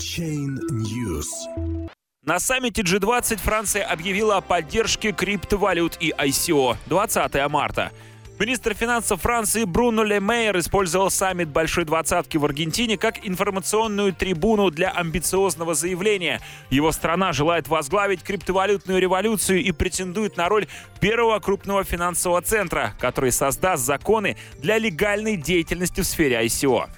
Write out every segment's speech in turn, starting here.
Chain News. На саммите G20 Франция объявила о поддержке криптовалют и ICO 20 марта. Министр финансов Франции Бруно Ле Мейер использовал саммит Большой Двадцатки в Аргентине как информационную трибуну для амбициозного заявления. Его страна желает возглавить криптовалютную революцию и претендует на роль первого крупного финансового центра, который создаст законы для легальной деятельности в сфере ICO.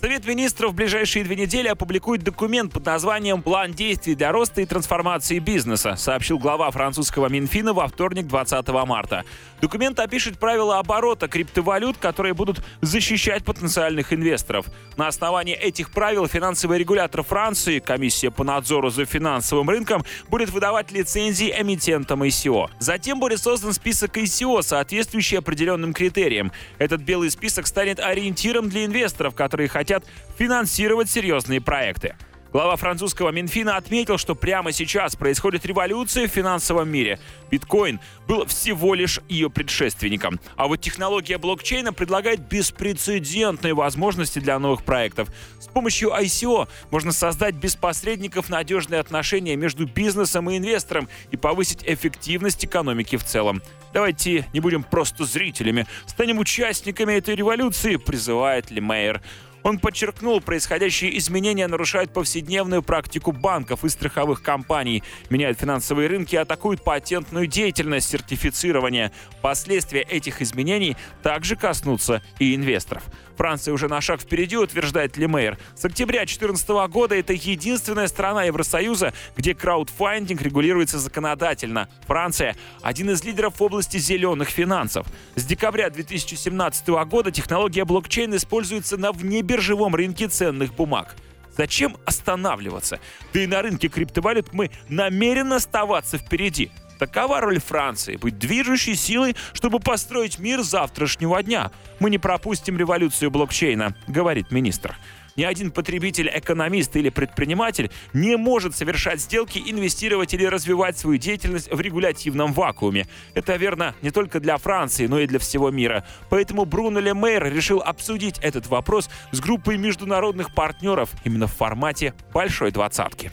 Совет министров в ближайшие две недели опубликует документ под названием «План действий для роста и трансформации бизнеса», сообщил глава французского Минфина во вторник 20 марта. Документ опишет правила оборота криптовалют, которые будут защищать потенциальных инвесторов. На основании этих правил финансовый регулятор Франции, комиссия по надзору за финансовым рынком, будет выдавать лицензии эмитентам ICO. Затем будет создан список ICO, соответствующий определенным критериям. Этот белый список станет ориентиром для инвесторов, которые хотят хотят финансировать серьезные проекты. Глава французского Минфина отметил, что прямо сейчас происходит революция в финансовом мире. Биткоин был всего лишь ее предшественником. А вот технология блокчейна предлагает беспрецедентные возможности для новых проектов. С помощью ICO можно создать без посредников надежные отношения между бизнесом и инвестором и повысить эффективность экономики в целом. Давайте не будем просто зрителями, станем участниками этой революции, призывает Лемейер. Он подчеркнул, происходящие изменения нарушают повседневную практику банков и страховых компаний, меняют финансовые рынки атакуют патентную деятельность сертифицирования. Последствия этих изменений также коснутся и инвесторов. Франция уже на шаг впереди, утверждает Лемейер. С октября 2014 года это единственная страна Евросоюза, где краудфандинг регулируется законодательно. Франция – один из лидеров в области зеленых финансов. С декабря 2017 года технология блокчейн используется на внебиржевом рынке ценных бумаг. Зачем останавливаться? Да и на рынке криптовалют мы намерены оставаться впереди. Такова роль Франции — быть движущей силой, чтобы построить мир завтрашнего дня. Мы не пропустим революцию блокчейна, говорит министр. Ни один потребитель, экономист или предприниматель не может совершать сделки, инвестировать или развивать свою деятельность в регулятивном вакууме. Это верно не только для Франции, но и для всего мира. Поэтому Бруно Ле Мейер решил обсудить этот вопрос с группой международных партнеров именно в формате большой двадцатки.